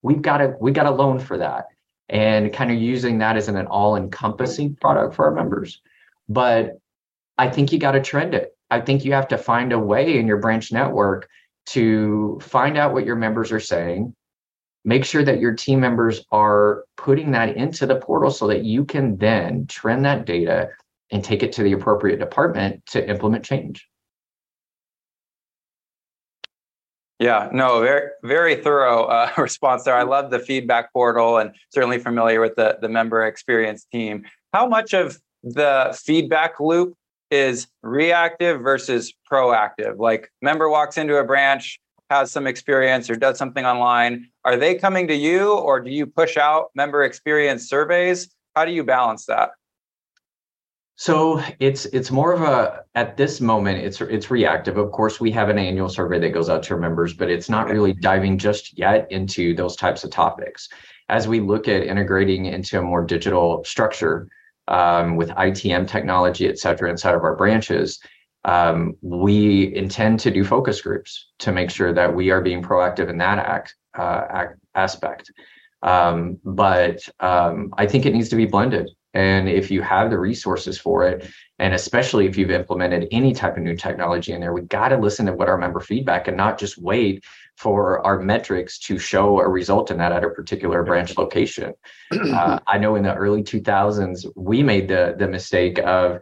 we've got a we got a loan for that, and kind of using that as an, an all-encompassing product for our members. But I think you got to trend it. I think you have to find a way in your branch network to find out what your members are saying, make sure that your team members are putting that into the portal so that you can then trend that data and take it to the appropriate department to implement change. Yeah, no, very very thorough uh, *laughs* response there. I love the feedback portal and certainly familiar with the the member experience team. How much of the feedback loop is reactive versus proactive? Like member walks into a branch, has some experience or does something online, are they coming to you or do you push out member experience surveys? How do you balance that? So it's it's more of a at this moment it's it's reactive. Of course, we have an annual survey that goes out to our members, but it's not really diving just yet into those types of topics. As we look at integrating into a more digital structure um, with ITM technology, et cetera, inside of our branches, um, we intend to do focus groups to make sure that we are being proactive in that act, uh, act aspect. Um, but um, I think it needs to be blended. And if you have the resources for it, and especially if you've implemented any type of new technology in there, we got to listen to what our member feedback and not just wait for our metrics to show a result in that at a particular branch location. Uh, I know in the early 2000s, we made the, the mistake of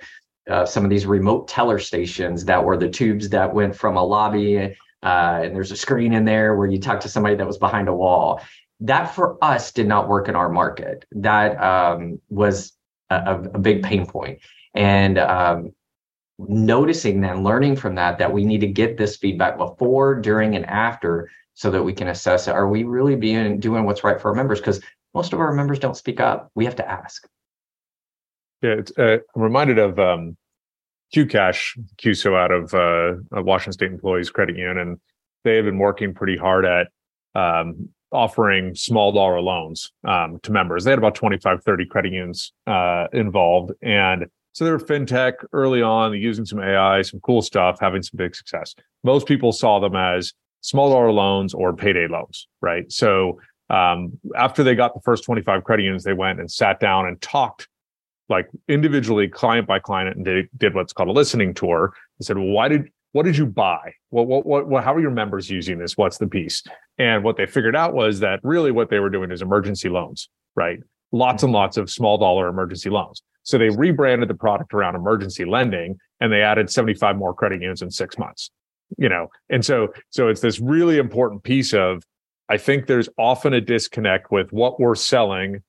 uh, some of these remote teller stations that were the tubes that went from a lobby uh, and there's a screen in there where you talk to somebody that was behind a wall. That for us did not work in our market. That um, was a, a, big pain point. And um, noticing that learning from that that we need to get this feedback before during and after so that we can assess are we really being doing what's right for our members? Because most of our members don't speak up. We have to ask yeah, uh, I'm reminded of um, QCash, CUSO out of uh, Washington State Employees Credit Union, and they have been working pretty hard at um, offering small dollar loans um, to members. They had about 25, 30 credit unions uh, involved. And so they're fintech early on, using some AI, some cool stuff, having some big success. Most people saw them as small dollar loans or payday loans, right? So um, after they got the first 25 credit unions, they went and sat down and talked like individually client by client and they did what's called a listening tour. They said well, why did what did you buy? What, what what what how are your members using this? What's the piece? And what they figured out was that really what they were doing is emergency loans right? Lots and lots of small dollar emergency loans. So they rebranded the product around emergency lending and they added 75 more credit unions in six months you know? And so so it's this really important piece of i think there's often a disconnect with what we're selling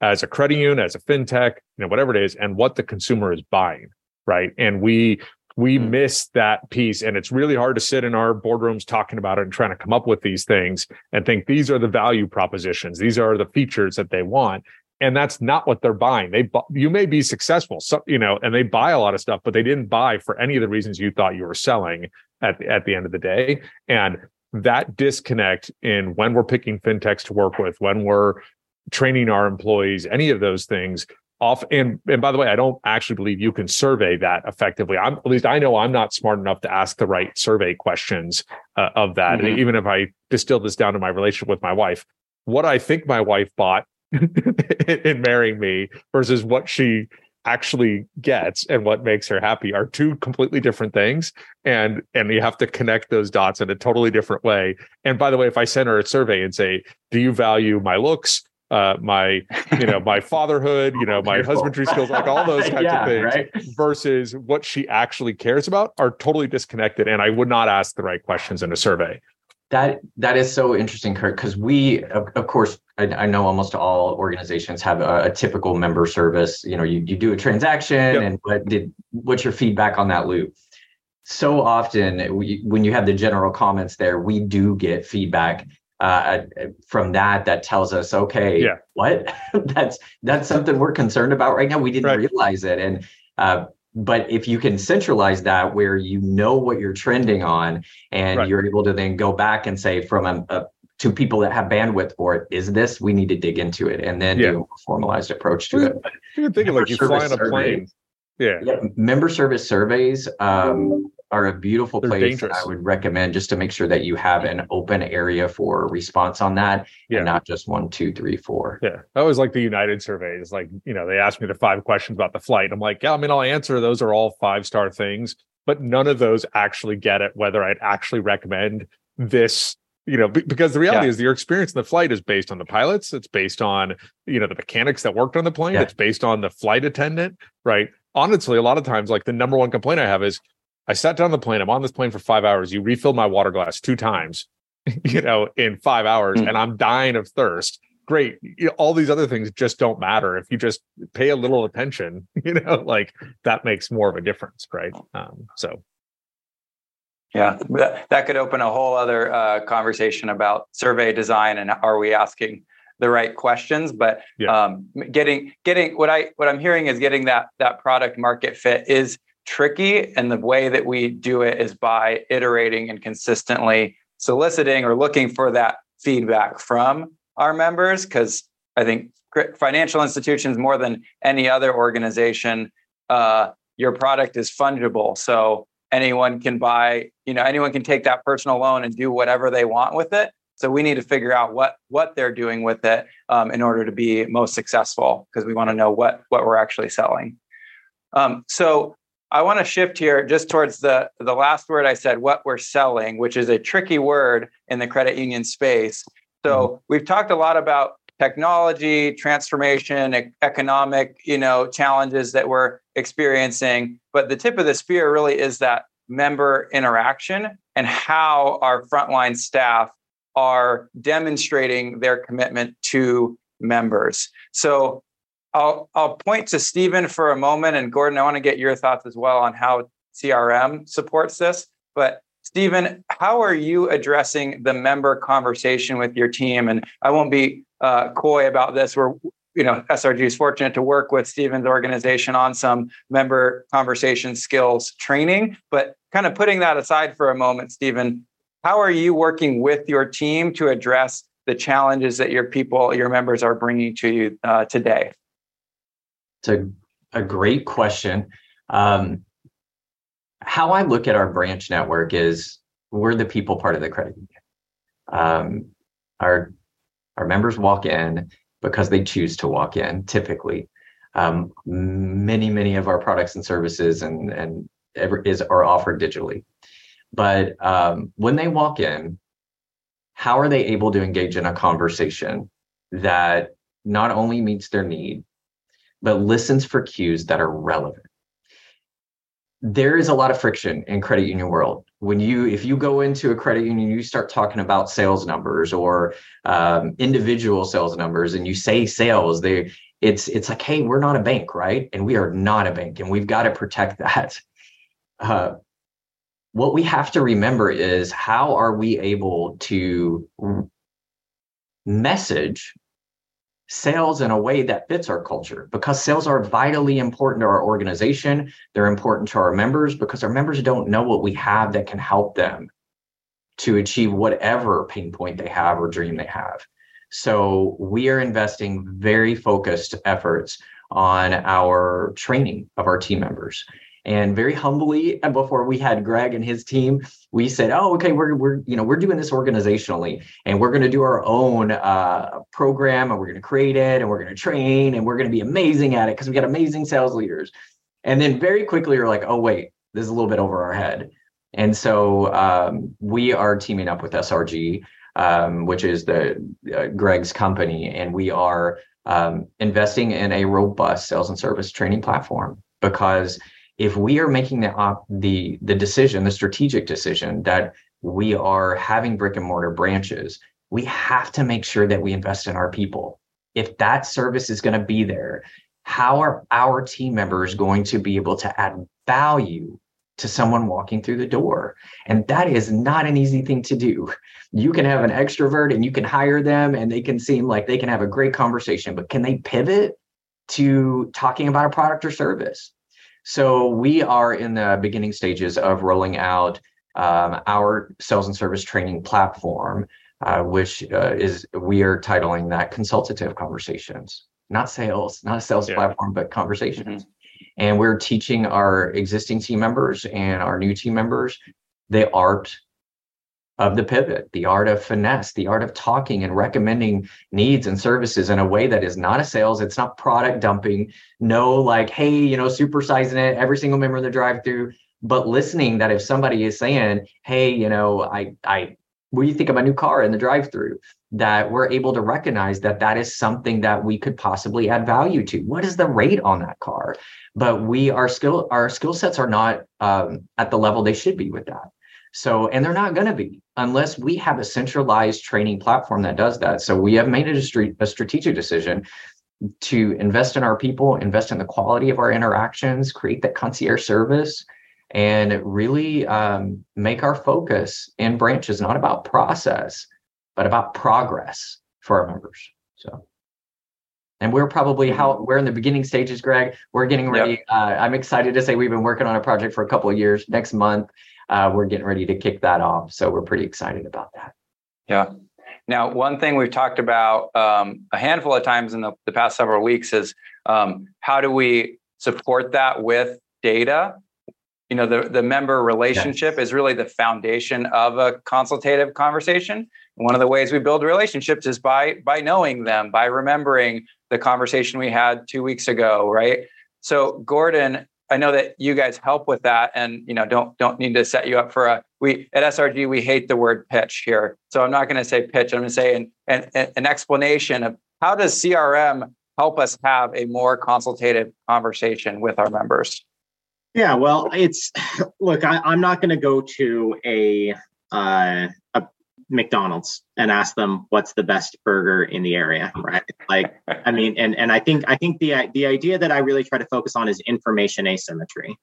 as a credit union, as a fintech, you know, whatever it is, and what the consumer is buying, right? And we we mm. miss that piece, and it's really hard to sit in our boardrooms talking about it and trying to come up with these things and think these are the value propositions, these are the features that they want, and that's not what they're buying. They you may be successful, so, you know, and they buy a lot of stuff, but they didn't buy for any of the reasons you thought you were selling at at the end of the day, and that disconnect in when we're picking fintechs to work with, when we're training our employees, any of those things off. And, and by the way, I don't actually believe you can survey that effectively. I'm at least I know I'm not smart enough to ask the right survey questions uh, of that. Mm-hmm. And even if I distill this down to my relationship with my wife, what I think my wife bought *laughs* in marrying me versus what she actually gets and what makes her happy are two completely different things and and you have to connect those dots in a totally different way and by the way if i send her a survey and say do you value my looks uh, my you know my *laughs* fatherhood you know my husbandry skills like all those *laughs* kinds yeah, of things right? versus what she actually cares about are totally disconnected and i would not ask the right questions in a survey that that is so interesting kirk because we of, of course I, I, know almost all organizations have a, a, typical member service you know you, you do a transaction yep. and what did what's your feedback on that loop so often we, when you have the general comments there we do get feedback uh, from that that tells us okay yeah. what *laughs* that's that's something we're concerned about right now we didn't right. realize it and uh, but if you can centralize that where you know what you're trending on and right. you're able to then go back and say from a, a, to people that have bandwidth for it is this we need to dig into it and then yeah. do a formalized approach to it you can think of like you fly on a plane yeah. yeah. member service surveys um, are a beautiful They're place. Dangerous. I would recommend just to make sure that you have an open area for response on that yeah. and not just one, two, three, four. Yeah. I always like the United surveys. Like, you know, they asked me the five questions about the flight. I'm like, yeah, I mean, I'll answer. Those are all five star things, but none of those actually get it whether I'd actually recommend this you know because the reality yeah. is your experience in the flight is based on the pilots it's based on you know the mechanics that worked on the plane yeah. it's based on the flight attendant right honestly a lot of times like the number one complaint i have is i sat down on the plane i'm on this plane for five hours you refilled my water glass two times *laughs* you know in five hours mm. and i'm dying of thirst great all these other things just don't matter if you just pay a little attention *laughs* you know like that makes more of a difference right um, so yeah, that could open a whole other uh, conversation about survey design and are we asking the right questions. But yeah. um, getting getting what I what I'm hearing is getting that that product market fit is tricky, and the way that we do it is by iterating and consistently soliciting or looking for that feedback from our members. Because I think financial institutions more than any other organization, uh, your product is fungible. So anyone can buy you know anyone can take that personal loan and do whatever they want with it so we need to figure out what what they're doing with it um, in order to be most successful because we want to know what what we're actually selling um, so i want to shift here just towards the the last word i said what we're selling which is a tricky word in the credit union space so mm-hmm. we've talked a lot about technology transformation economic you know challenges that we're experiencing but the tip of the spear really is that member interaction and how our frontline staff are demonstrating their commitment to members so i'll i'll point to stephen for a moment and gordon i want to get your thoughts as well on how crm supports this but Stephen, how are you addressing the member conversation with your team? And I won't be uh, coy about this. We're, you know, SRG is fortunate to work with Stephen's organization on some member conversation skills training. But kind of putting that aside for a moment, Stephen, how are you working with your team to address the challenges that your people, your members are bringing to you uh, today? It's a, a great question. Um, how I look at our branch network is we're the people part of the credit union. Um, our our members walk in because they choose to walk in. Typically, um, many many of our products and services and and is are offered digitally. But um, when they walk in, how are they able to engage in a conversation that not only meets their need, but listens for cues that are relevant? there is a lot of friction in credit union world. When you if you go into a credit union you start talking about sales numbers or um, individual sales numbers and you say sales they it's it's like hey we're not a bank right? And we are not a bank and we've got to protect *laughs* that. Uh, what we have to remember is how are we able to message sales in a way that fits our culture because sales are vitally important to our organization. They're important to our members because our members don't know what we have that can help them to achieve whatever pain point they have or dream they have. So we are investing very focused efforts on our training of our team members. And very humbly, and before we had Greg and his team, we said, "Oh, okay, we're we're you know we're doing this organizationally, and we're going to do our own uh, program, and we're going to create it, and we're going to train, and we're going to be amazing at it because we got amazing sales leaders." And then very quickly, you're like, "Oh, wait, this is a little bit over our head." And so um, we are teaming up with SRG, um, which is the uh, Greg's company, and we are um, investing in a robust sales and service training platform because if we are making the op- the the decision, the strategic decision that we are having brick and mortar branches, we have to make sure that we invest in our people. If that service is going to be there, how are our team members going to be able to add value to someone walking through the door? And that is not an easy thing to do. You can have an extrovert and you can hire them and they can seem like they can have a great conversation, but can they pivot to talking about a product or service? So we are in the beginning stages of rolling out um, our sales and service training platform, uh, which uh, is we are titling that consultative conversations, not sales, not a sales yeah. platform, but conversations. Mm-hmm. And we're teaching our existing team members and our new team members the art of the pivot, the art of finesse, the art of talking and recommending needs and services in a way that is not a sales, it's not product dumping, no like, hey, you know, supersizing it, every single member in the drive through, but listening that if somebody is saying, hey, you know, I I what do you think of my new car in the drive-through? That we're able to recognize that that is something that we could possibly add value to. What is the rate on that car? But we our skill our skill sets are not um, at the level they should be with that so and they're not going to be unless we have a centralized training platform that does that so we have made a, a strategic decision to invest in our people invest in the quality of our interactions create that concierge service and really um, make our focus in branches not about process, but about progress for our members. So, and we're probably how we're in the beginning stages, Greg. We're getting ready. Yep. Uh, I'm excited to say we've been working on a project for a couple of years. Next month, uh, we're getting ready to kick that off. So we're pretty excited about that. Yeah. Now, one thing we've talked about um, a handful of times in the, the past several weeks is um, how do we support that with data you know the, the member relationship yes. is really the foundation of a consultative conversation and one of the ways we build relationships is by by knowing them by remembering the conversation we had two weeks ago right so gordon i know that you guys help with that and you know don't don't need to set you up for a we at srg we hate the word pitch here so i'm not going to say pitch i'm going to say an, an, an explanation of how does crm help us have a more consultative conversation with our members yeah, well, it's look. I, am not going to go to a uh, McDonald's and ask them what's the best burger in the area, right? Like, I mean, and and I think I think the the idea that I really try to focus on is information asymmetry,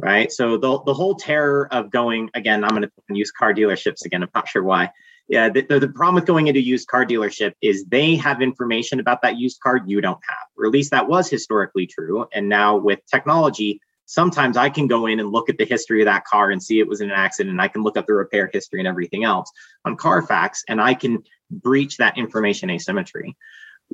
right? So the the whole terror of going again. I'm going to use car dealerships again. I'm not sure why. Yeah, the, the, the problem with going into used car dealership is they have information about that used car you don't have, or at least that was historically true. And now with technology, sometimes I can go in and look at the history of that car and see it was in an accident. And I can look up the repair history and everything else on Carfax, and I can breach that information asymmetry.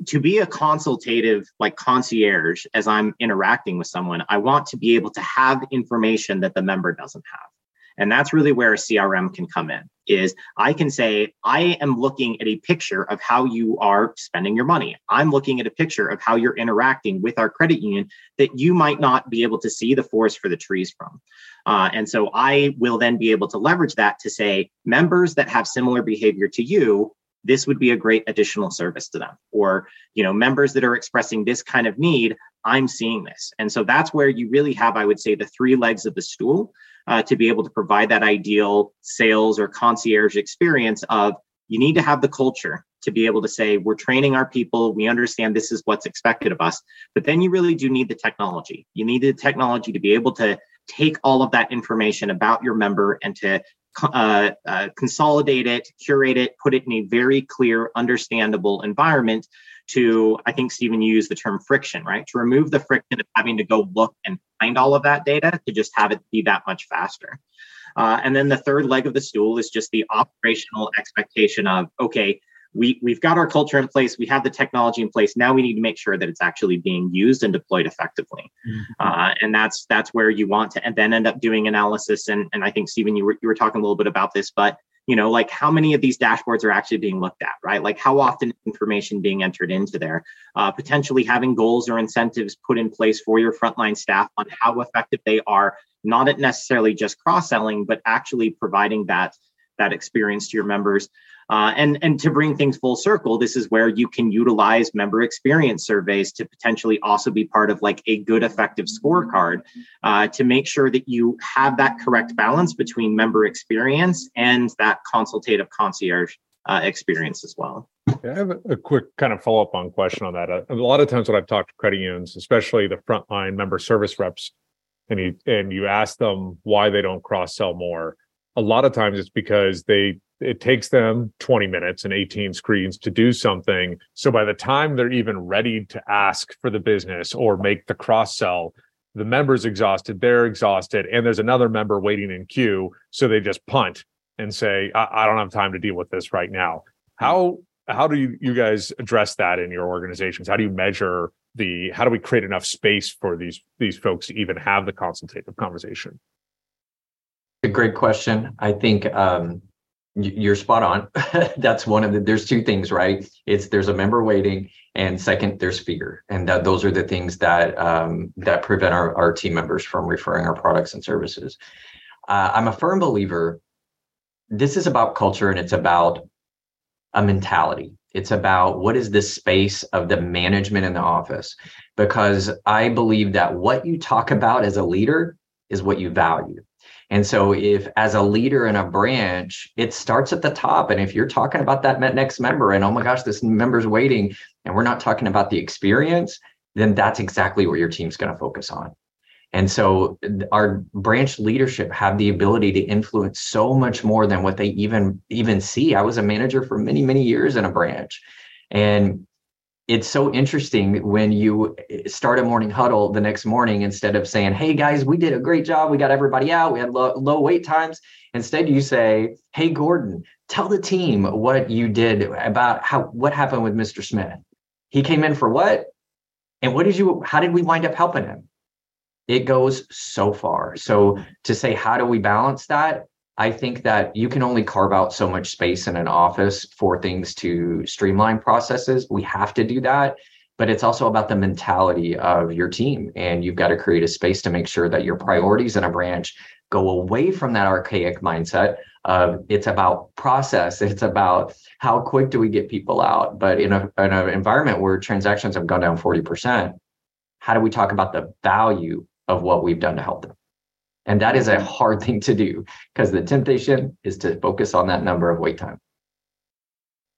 To be a consultative, like concierge, as I'm interacting with someone, I want to be able to have information that the member doesn't have. And that's really where a CRM can come in is I can say, I am looking at a picture of how you are spending your money. I'm looking at a picture of how you're interacting with our credit union that you might not be able to see the forest for the trees from. Uh, and so I will then be able to leverage that to say, members that have similar behavior to you, this would be a great additional service to them or you know members that are expressing this kind of need i'm seeing this. And so that's where you really have i would say the three legs of the stool uh, to be able to provide that ideal sales or concierge experience of you need to have the culture to be able to say we're training our people. We understand this is what's expected of us. But then you really do need the technology. You need the technology to be able to take all of that information about your member and to uh, uh, consolidate it curate it put it in a very clear understandable environment to, I think, Stephen, used the term friction, right? To remove the friction of having to go look and find all of that data to just have it be that much faster. Uh, and then the third leg of the stool is just the operational expectation of, okay, we, we've got our culture in place, we have the technology in place. Now we need to make sure that it's actually being used and deployed effectively. Mm-hmm. Uh, and that's that's where you want to and then end up doing analysis. And, and I think, Stephen, you were, you were talking a little bit about this, but you know like how many of these dashboards are actually being looked at right? Like how often information being entered into there? Uh, potentially having goals or incentives put in place for your frontline staff on how effective they are not necessarily just cross-selling but actually providing that that experience to your members uh, and, and to bring things full circle, this is where you can utilize member experience surveys to potentially also be part of like a good, effective scorecard uh, to make sure that you have that correct balance between member experience and that consultative concierge uh, experience as well. I have a, quick kind of follow up on question on that. Uh, a lot of times when I've talked to credit unions, especially the frontline member service reps, and you and you ask them why they don't cross sell more, a lot of times it's because they it takes them 20 minutes and 18 screens to do something. So by the time they're even ready to ask for the business or make the cross sell, the member's exhausted, they're exhausted, and there's another member waiting in queue. So they just punt and say, I, I don't have time to deal with this right now. How how do you, you guys address that in your organizations? How do you measure the how do we create enough space for these these folks to even have the consultative conversation? A great question. I think um, you're spot on. *laughs* That's one of the. There's two things, right? It's there's a member waiting, and second, there's fear, and that those are the things that um, that prevent our, our team members from referring our products and services. Uh, I'm a firm believer this is about culture and it's about a mentality. It's about what is the space of the management in the office. Because I believe that what you talk about as a leader is what you value. And so, if as a leader in a branch, it starts at the top. And if you're talking about that next member and oh my gosh, this member's waiting, and we're not talking about the experience, then that's exactly what your team's going to focus on. And so our branch leadership have the ability to influence so much more than what they even even see. I was a manager for many many years in a branch. And it's so interesting when you start a morning huddle the next morning instead of saying, "Hey guys, we did a great job. We got everybody out. We had low, low wait times." Instead, you say, "Hey Gordon, tell the team what you did about how what happened with Mr. Smith. He came in for what? And what did you how did we wind up helping him?" it goes so far. So to say, how do we balance that? I think that you can only carve out so much space in an office for things to streamline processes. We have to do that. But it's also about the mentality of your team. And you've got to create a space to make sure that your priorities in a branch go away from that archaic mindset of it's about process, *laughs* it's about how quick do we get people out. But in, a, in an environment where transactions have gone down 40%, how do we talk about the value of what we've done to help them. And that is a hard thing to do because the temptation is to focus on that number of wait time.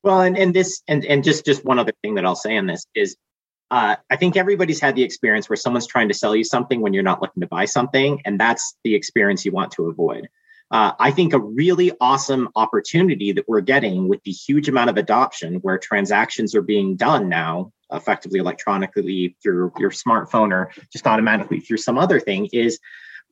Well, and, and this and, and just just one other thing that I'll say on this is uh, I think everybody's had the experience where someone's trying to sell you something when you're not looking to buy something, and that's the experience you want to avoid. Uh, I think a really awesome opportunity that we're getting with the huge amount of adoption where transactions are being done now effectively electronically through your smartphone or just automatically through some other thing is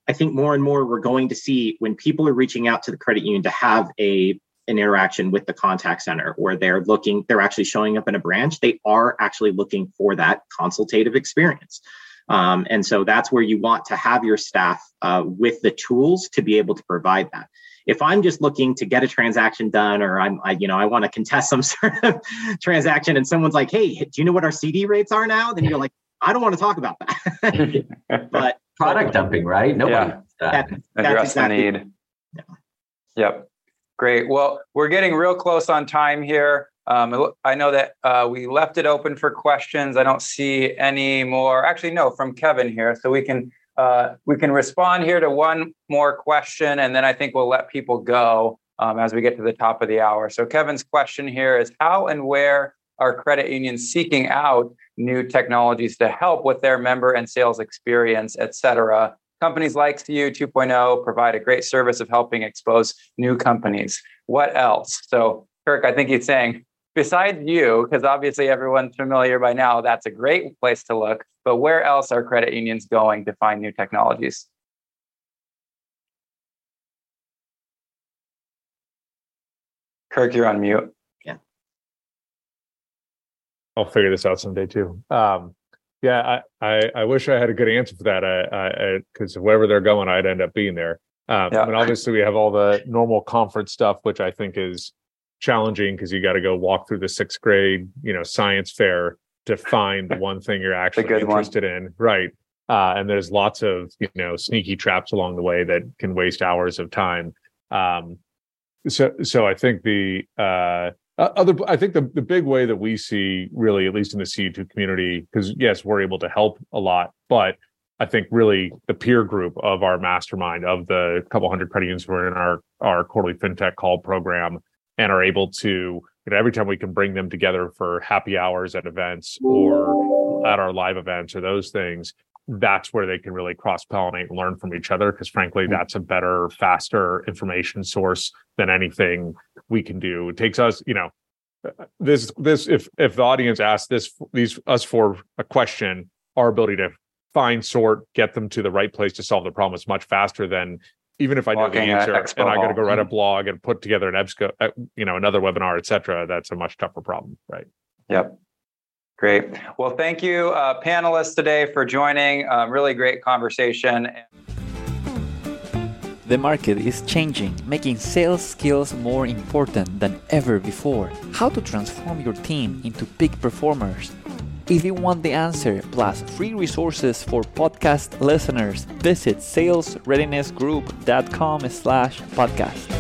I think more and more we're going to see when people are reaching out to the credit union to have a an interaction with the contact center where they're looking they're actually showing up in a branch they are actually looking for that consultative experience um, and so that's where you want to have your staff uh, with the tools to be able to provide that if I'm just looking to get a transaction done, or I'm, I, you know, I want to contest some *laughs* sort of transaction, and someone's like, "Hey, do you know what our CD rates are now?" Then you're like, "I don't want to talk about that." *laughs* but product dumping, right? Nobody. Yeah. That, Address exactly, the need. Yeah. Yep. Great. Well, we're getting real close on time here. Um, I know that uh, we left it open for questions. I don't see any more. Actually, no, from Kevin here. So we can uh, we can respond here to one more question, and then I think we'll let people go um, as we get to the top of the hour. So, Kevin's question here is How and where are credit unions seeking out new technologies to help with their member and sales experience, et cetera? Companies like CU 2.0 provide a great service of helping expose new companies. What else? So, Kirk, I think he's saying besides you, because obviously everyone's familiar by now, that's a great place to look. But where else are credit unions going to find new technologies? Kirk, you're on mute. I'll figure this out someday too. Um, yeah, I, I, I wish I had a good answer for that. I because wherever they're going, I'd end up being there. Um, yeah. And obviously, we have all the normal conference stuff, which I think is challenging because you got to go walk through the sixth grade, you know, science fair to find the one thing you're *laughs* actually interested one. in. Right. Uh, and there's lots of, you know, sneaky traps along the way that can waste hours of time. Um, so, so I think the, uh, Uh, other, I think the, the big way that we see really, at least in the CU2 community, because yes, we're able to help a lot, but I think really the peer group of our mastermind of the couple hundred credit unions who are in our, our quarterly fintech call program and are able to you know every time we can bring them together for happy hours at events or at our live events or those things that's where they can really cross pollinate and learn from each other because frankly mm. that's a better faster information source than anything we can do it takes us you know this this if if the audience asks this these us for a question our ability to find sort get them to the right place to solve the problem is much faster than even if I know the answer and I got to go write a blog and put together an EBSCO, uh, you know, another webinar, et cetera, that's a much tougher problem, right? Yep. Great. Well, thank you, uh, panelists, today for joining. Um, really great conversation. The market is changing, making sales skills more important than ever before. How to transform your team into peak performers if you want the answer, plus free resources for podcast listeners, visit salesreadinessgroup.com slash podcast.